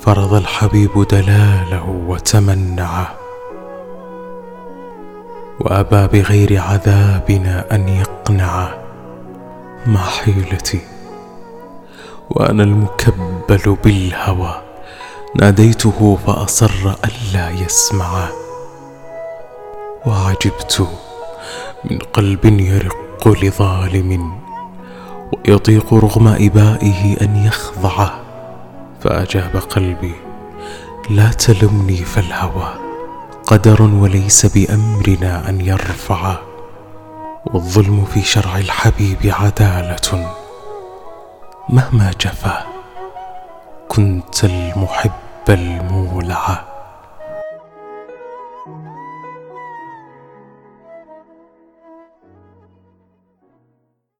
فرض الحبيب دلاله وتمنعه وأبى بغير عذابنا أن يقنعه مع حيلتي؟ وأنا المكبل بالهوى. ناديته فأصر الا يسمعه وعجبت من قلب يرق لظالم. ويطيق رغم إبائه أن يخضعه فأجاب قلبي لا تلمني فالهوى قدر وليس بأمرنا أن يرفعه والظلم في شرع الحبيب عدالة. مهما جفا كنت المحب المولع.